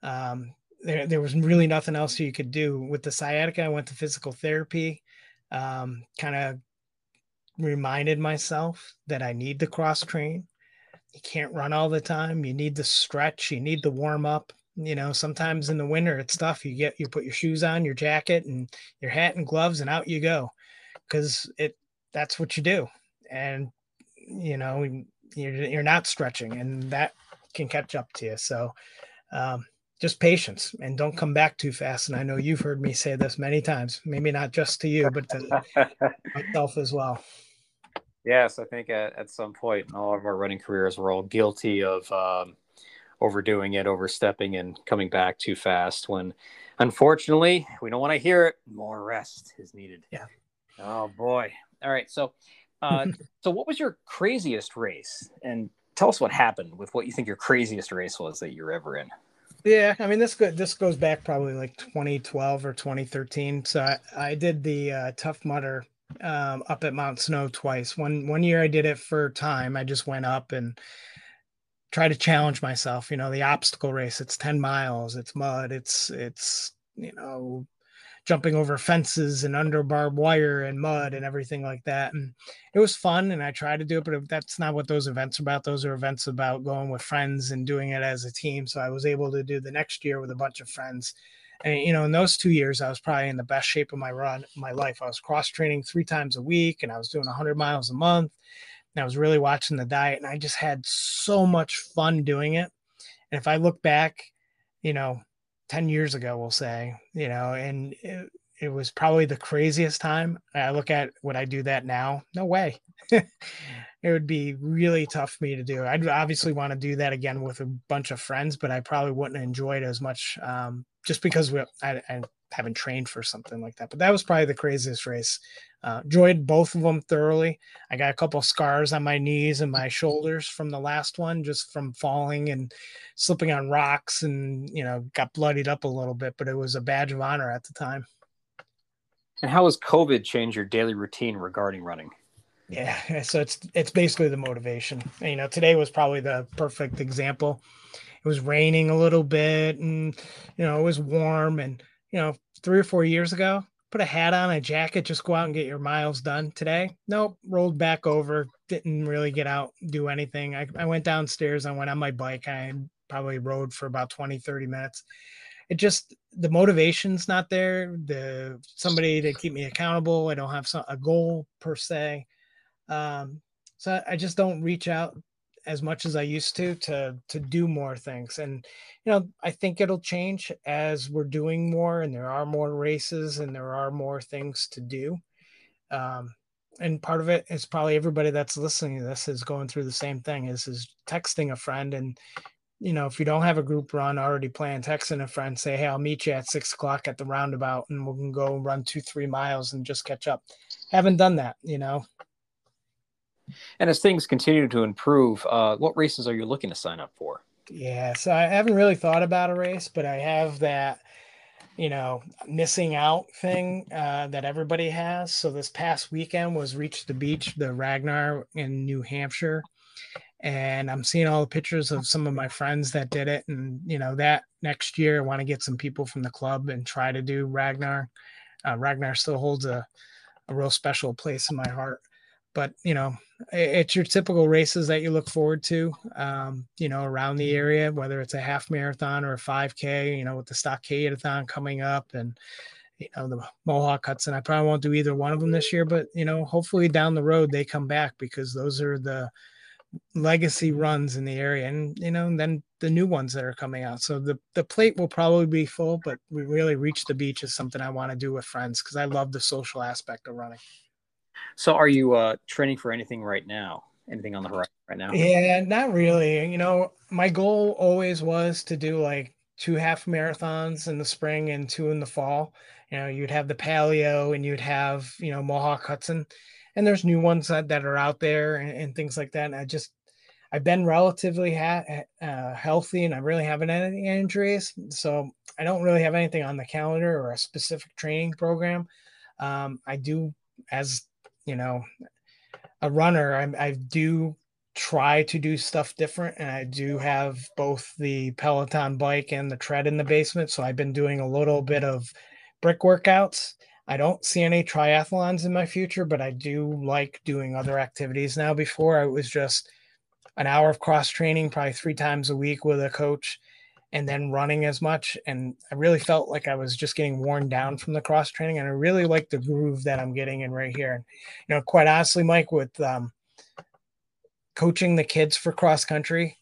Um, there, there was really nothing else you could do with the sciatica. I went to physical therapy, um, kind of reminded myself that I need to cross train. You can't run all the time. You need to stretch. You need to warm up. You know, sometimes in the winter it's tough. You get you put your shoes on, your jacket, and your hat and gloves, and out you go, because it that's what you do. And you know, you're you're not stretching, and that can catch up to you. So, um, just patience and don't come back too fast. And I know you've heard me say this many times, maybe not just to you, but to <laughs> myself as well. Yes, I think at, at some point in all of our running careers, we're all guilty of um, overdoing it, overstepping, and coming back too fast. When unfortunately, we don't want to hear it. More rest is needed. Yeah. Oh boy. All right. So, uh, <laughs> so what was your craziest race? And tell us what happened with what you think your craziest race was that you were ever in. Yeah, I mean this go, this goes back probably like 2012 or 2013. So I, I did the uh, Tough Mudder um, up at Mount Snow twice. One one year I did it for time. I just went up and tried to challenge myself. You know, the obstacle race. It's 10 miles. It's mud. It's it's you know jumping over fences and under barbed wire and mud and everything like that. And it was fun and I tried to do it, but that's not what those events are about. Those are events about going with friends and doing it as a team. So I was able to do the next year with a bunch of friends. And you know, in those two years, I was probably in the best shape of my run, my life. I was cross training three times a week, and I was doing 100 miles a month. And I was really watching the diet, and I just had so much fun doing it. And if I look back, you know, 10 years ago, we'll say, you know, and eh, it, was probably the craziest time. I look at would I do that now? No way. <laughs> it would be really tough for me to do. I'd obviously want to do that again with a bunch of friends, but I probably wouldn't enjoy it as much um, just because we, I, I, haven't trained for something like that. But that was probably the craziest race. Uh, enjoyed both of them thoroughly. I got a couple scars on my knees and my shoulders from the last one, just from falling and slipping on rocks, and you know, got bloodied up a little bit. But it was a badge of honor at the time. And how has COVID changed your daily routine regarding running? Yeah, <laughs> so it's it's basically the motivation. You know, today was probably the perfect example. It was raining a little bit, and you know, it was warm, and you know, three or four years ago, put a hat on, a jacket, just go out and get your miles done. Today, nope, rolled back over, didn't really get out, do anything. I, I went downstairs, I went on my bike, I probably rode for about 20, 30 minutes. It just the motivation's not there. The somebody to keep me accountable. I don't have some, a goal per se. Um, so I just don't reach out as much as I used to to to do more things. And you know, I think it'll change as we're doing more and there are more races and there are more things to do. Um, and part of it is probably everybody that's listening to this is going through the same thing is is texting a friend and you know if you don't have a group run already plan texting a friend say hey i'll meet you at six o'clock at the roundabout and we can go run two three miles and just catch up haven't done that you know and as things continue to improve, uh, what races are you looking to sign up for? Yeah, so I haven't really thought about a race, but I have that, you know, missing out thing uh, that everybody has. So this past weekend was Reach the Beach, the Ragnar in New Hampshire. And I'm seeing all the pictures of some of my friends that did it. And, you know, that next year, I want to get some people from the club and try to do Ragnar. Uh, Ragnar still holds a, a real special place in my heart but you know it's your typical races that you look forward to um, you know around the area whether it's a half marathon or a 5k you know with the stockade-a-thon coming up and you know the mohawk hudson i probably won't do either one of them this year but you know hopefully down the road they come back because those are the legacy runs in the area and you know and then the new ones that are coming out so the the plate will probably be full but we really reach the beach is something i want to do with friends because i love the social aspect of running so, are you uh, training for anything right now? Anything on the horizon right now? Yeah, not really. You know, my goal always was to do like two half marathons in the spring and two in the fall. You know, you'd have the paleo and you'd have, you know, Mohawk Hudson. And there's new ones that, that are out there and, and things like that. And I just I've been relatively ha- uh, healthy and I really haven't had any injuries. So I don't really have anything on the calendar or a specific training program. Um, I do, as you know, a runner, I, I do try to do stuff different. And I do have both the Peloton bike and the tread in the basement. So I've been doing a little bit of brick workouts. I don't see any triathlons in my future, but I do like doing other activities now. Before I was just an hour of cross training probably three times a week with a coach and then running as much. And i really felt like i was just getting worn down from the cross training. And i really like the groove that i'm getting in right here. And you know quite honestly mike with um, coaching the kids for cross country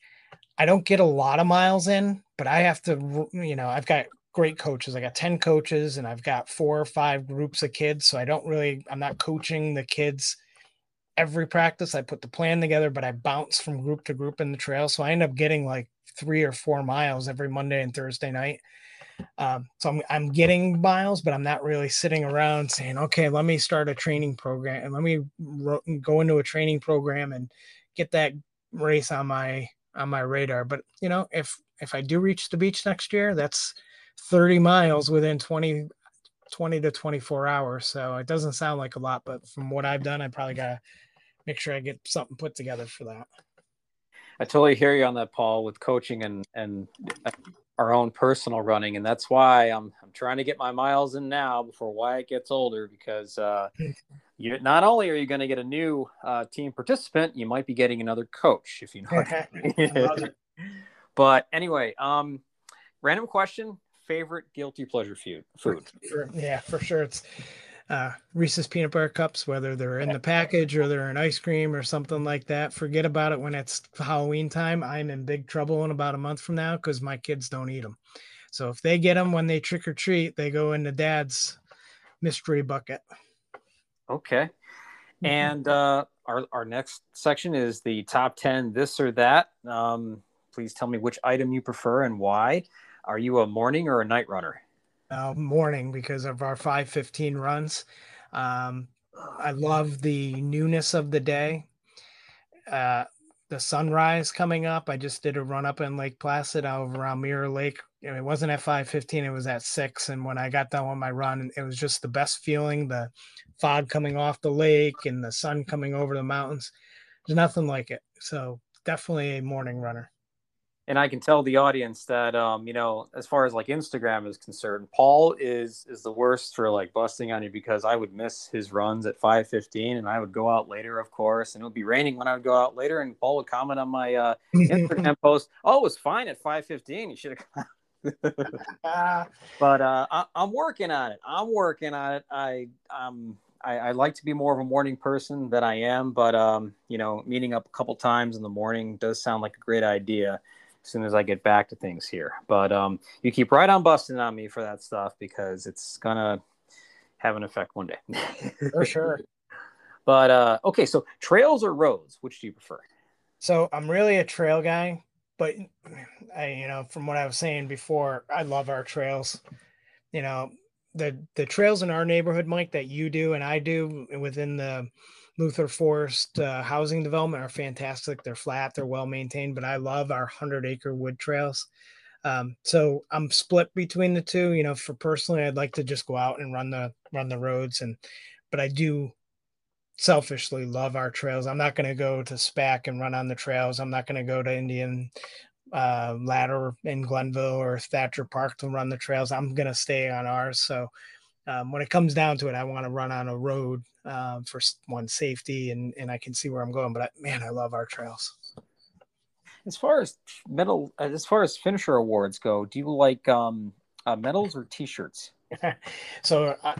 i don't get a lot of miles in but i have to you know i've got great coaches i got 10 coaches and i've got four or five groups of kids so i don't really i'm not coaching the kids every practice. I put the plan together, but I bounce from group to group in the trail. So I end up getting like three or four miles every Monday and Thursday night. Um, so I'm, I'm getting miles, but I'm not really sitting around saying, okay, let me start a training program and let me ro- go into a training program and get that race on my on my radar. But you know, if if I do reach the beach next year, that's 30 miles within 20 20 to 24 hours. So it doesn't sound like a lot, but from what I've done, I probably got to make sure I get something put together for that. I totally hear you on that, Paul, with coaching and and our own personal running, and that's why I'm I'm trying to get my miles in now before Wyatt gets older because uh, you not only are you going to get a new uh, team participant, you might be getting another coach if you know. <laughs> <laughs> but anyway, um, random question: favorite guilty pleasure food? Food? Yeah, for sure. It's uh, Reese's peanut butter cups, whether they're in the package or they're in ice cream or something like that. Forget about it when it's Halloween time. I'm in big trouble in about a month from now because my kids don't eat them. So if they get them when they trick or treat, they go into dad's mystery bucket. Okay. Mm-hmm. And uh, our, our next section is the top 10 this or that. Um, please tell me which item you prefer and why. Are you a morning or a night runner? uh, morning because of our 515 runs. Um, I love the newness of the day. Uh, the sunrise coming up. I just did a run up in Lake Placid over around Mirror Lake. It wasn't at 515, it was at six. And when I got done with my run, it was just the best feeling the fog coming off the lake and the sun coming over the mountains. There's nothing like it. So definitely a morning runner and I can tell the audience that um, you know, as far as like Instagram is concerned, Paul is is the worst for like busting on you because I would miss his runs at 5:15 and I would go out later, of course, and it would be raining when I would go out later, and Paul would comment on my uh, Instagram <laughs> post, "Oh, it was fine at 5:15. You should have." <laughs> but uh, I, am working on it. I'm working on it. I um I, I, like to be more of a morning person than I am, but um, you know, meeting up a couple times in the morning does sound like a great idea soon as I get back to things here. But um, you keep right on busting on me for that stuff because it's gonna have an effect one day. <laughs> for sure. <laughs> But uh, okay, so trails or roads, which do you prefer? So I'm really a trail guy, but I, you know, from what I was saying before, I love our trails. You know, the the trails in our neighborhood, Mike, that you do and I do within the Luther Forest uh, housing development are fantastic. They're flat, they're well maintained, but I love our 100 acre wood trails. Um, so I'm split between the two. You know, for personally, I'd like to just go out and run the run the roads, and but I do selfishly love our trails. I'm not going to go to SPAC and run on the trails. I'm not going to go to Indian uh, Ladder in Glenville or Thacher Park to run the trails. I'm going to stay on ours. So um, when it comes down to it, I want to run on a road uh, for one safety, and and I can see where I'm going. But I, man, I love our trails. As far as medal, as far as finisher awards go, do you like um, uh, medals or T-shirts? <laughs> so I,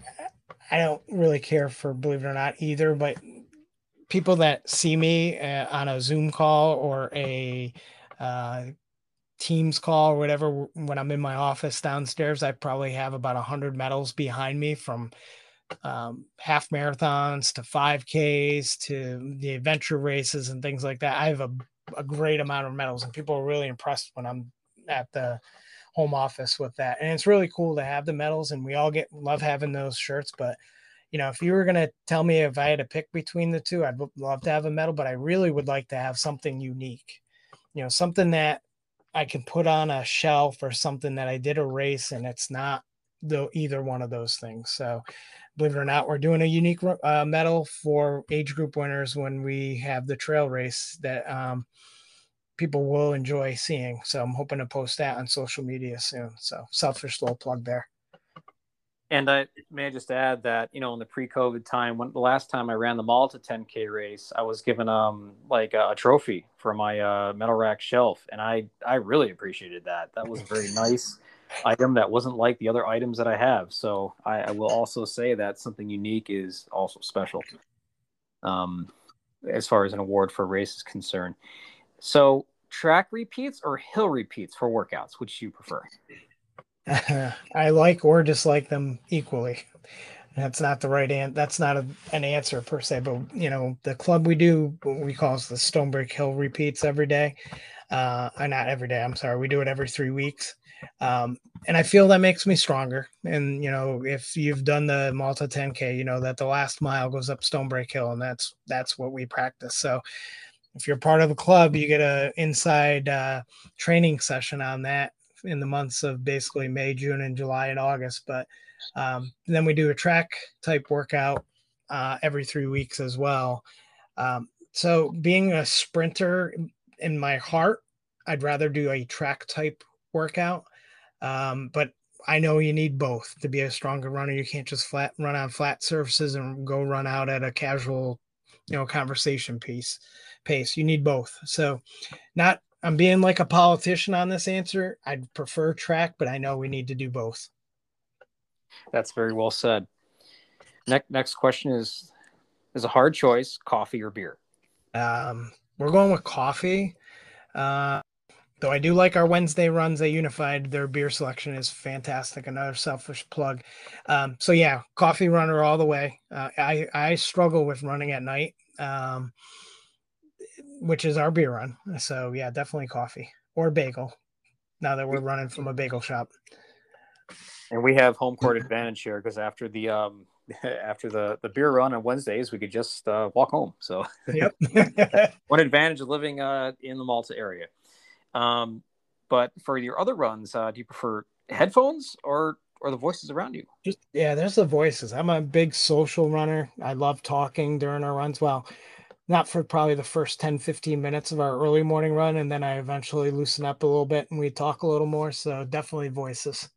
I don't really care for, believe it or not, either. But people that see me uh, on a Zoom call or a uh, Teams call or whatever, when I'm in my office downstairs, I probably have about a hundred medals behind me from um, half marathons to 5Ks to the adventure races and things like that. I have a, a great amount of medals, and people are really impressed when I'm at the home office with that. And it's really cool to have the medals, and we all get love having those shirts. But you know, if you were going to tell me if I had to pick between the two, I'd love to have a medal, but I really would like to have something unique, you know, something that I can put on a shelf or something that I did a race and it's not the either one of those things. So, believe it or not, we're doing a unique uh, medal for age group winners when we have the trail race that um, people will enjoy seeing. So, I'm hoping to post that on social media soon. So, selfish little plug there. And I may I just add that you know in the pre-COVID time, when the last time I ran the Malta 10K race, I was given um like a, a trophy for my uh, medal rack shelf, and I I really appreciated that. That was a very <laughs> nice item that wasn't like the other items that I have. So I, I will also say that something unique is also special. Um, as far as an award for race is concerned. So track repeats or hill repeats for workouts, which you prefer? <laughs> I like or dislike them equally. That's not the right answer. That's not a, an answer per se, but you know, the club we do, we call it the Stonebreak Hill repeats every day. Uh, not every day. I'm sorry. We do it every three weeks. Um, and I feel that makes me stronger. And, you know, if you've done the Malta 10K, you know that the last mile goes up Stonebreak Hill and that's, that's what we practice. So if you're part of a club, you get a inside uh, training session on that in the months of basically May, June, and July and August. But um, then we do a track type workout uh, every three weeks as well. Um, so being a sprinter in my heart, I'd rather do a track type workout. Um, but I know you need both to be a stronger runner. You can't just flat run on flat surfaces and go run out at a casual, you know, conversation piece pace. You need both. So not I'm being like a politician on this answer. I'd prefer track, but I know we need to do both. That's very well said. Next next question is is a hard choice, coffee or beer? Um, we're going with coffee. Uh, though I do like our Wednesday runs at Unified. Their beer selection is fantastic. Another selfish plug. Um, so yeah, coffee runner all the way. Uh, I I struggle with running at night. Um, which is our beer run. So yeah, definitely coffee or bagel. Now that we're running from a bagel shop. And we have home court advantage here because after the um <laughs> after the the beer run on Wednesdays, we could just uh, walk home. So <laughs> yep. <laughs> one advantage of living uh, in the Malta area. Um, but for your other runs, uh, do you prefer headphones or or the voices around you? Just yeah, there's the voices. I'm a big social runner. I love talking during our runs. Well, not for probably the first 10 15 minutes of our early morning run and then i eventually loosen up a little bit and we talk a little more. So definitely voices.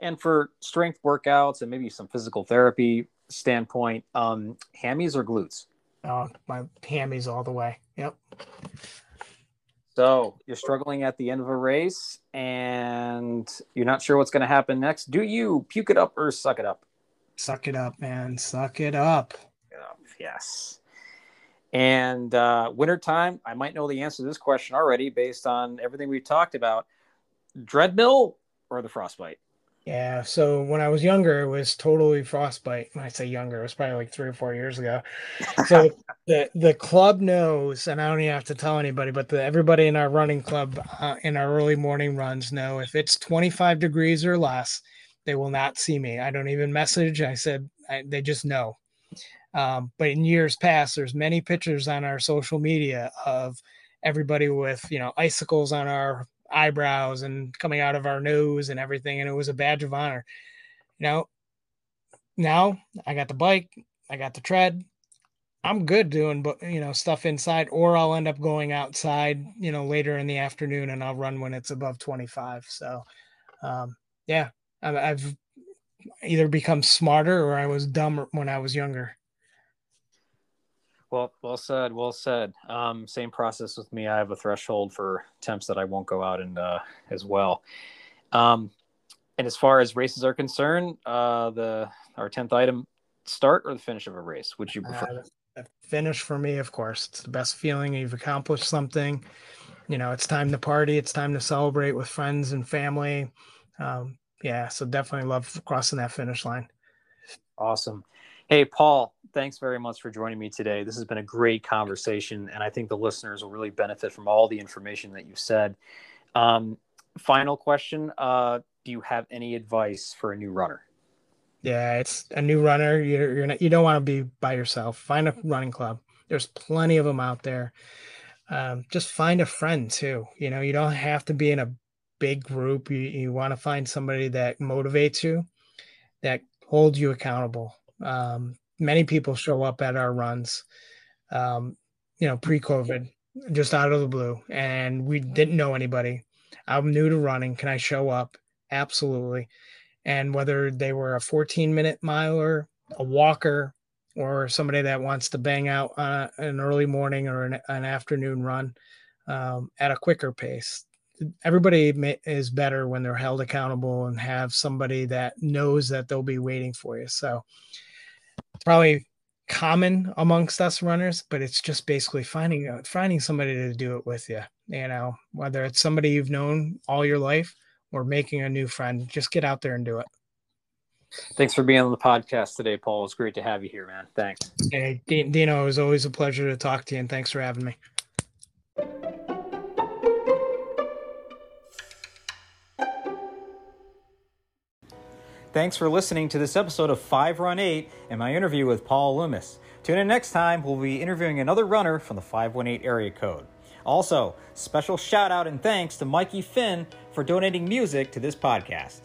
And for strength workouts and maybe some physical therapy standpoint um hammies or glutes? Oh my hammies all the way. Yep. So you're struggling at the end of a race and you're not sure what's going to happen next. Do you puke it up or suck it up? Suck it up man. Suck it up. Yes and uh, wintertime, I might know the answer to this question already based on everything we've talked about. Dreadmill or the frostbite? Yeah. So when I was younger, it was totally frostbite. When I say younger, it was probably like three or four years ago. So <laughs> the the club knows, and I don't even have to tell anybody, but the, everybody in our running club uh, in our early morning runs know if it's 25 degrees or less, they will not see me. I don't even message. I said I, they just know. Um, but in years past, there's many pictures on our social media of everybody with you know icicles on our eyebrows and coming out of our nose and everything, and it was a badge of honor. You know, now I got the bike, I got the tread. I'm good doing, but you know, stuff inside, or I'll end up going outside, you know, later in the afternoon, and I'll run when it's above 25. So, um, yeah, I've either become smarter or I was dumb when I was younger. Well, well said. Well said. Um, same process with me. I have a threshold for temps that I won't go out and uh, as well. Um, and as far as races are concerned, uh, the our tenth item, start or the finish of a race. Would you prefer? Uh, finish for me, of course. It's the best feeling. You've accomplished something. You know, it's time to party. It's time to celebrate with friends and family. Um, yeah, so definitely love crossing that finish line. Awesome. Hey, Paul, thanks very much for joining me today. This has been a great conversation, and I think the listeners will really benefit from all the information that you said. Um, final question uh, Do you have any advice for a new runner? Yeah, it's a new runner. You're, you're not, you don't want to be by yourself. Find a running club. There's plenty of them out there. Um, just find a friend too. You know, you don't have to be in a big group. You, you want to find somebody that motivates you, that holds you accountable. Um, many people show up at our runs, um, you know, pre COVID, just out of the blue, and we didn't know anybody. I'm new to running. Can I show up? Absolutely. And whether they were a 14 minute miler, a walker, or somebody that wants to bang out an early morning or an, an afternoon run um, at a quicker pace. Everybody is better when they're held accountable and have somebody that knows that they'll be waiting for you. So, probably common amongst us runners, but it's just basically finding uh, finding somebody to do it with you. You know, whether it's somebody you've known all your life or making a new friend, just get out there and do it. Thanks for being on the podcast today, Paul. It's great to have you here, man. Thanks. Hey, Dino, it was always a pleasure to talk to you, and thanks for having me. Thanks for listening to this episode of 5 Run 8 and my interview with Paul Loomis. Tune in next time. We'll be interviewing another runner from the 518 area code. Also, special shout out and thanks to Mikey Finn for donating music to this podcast.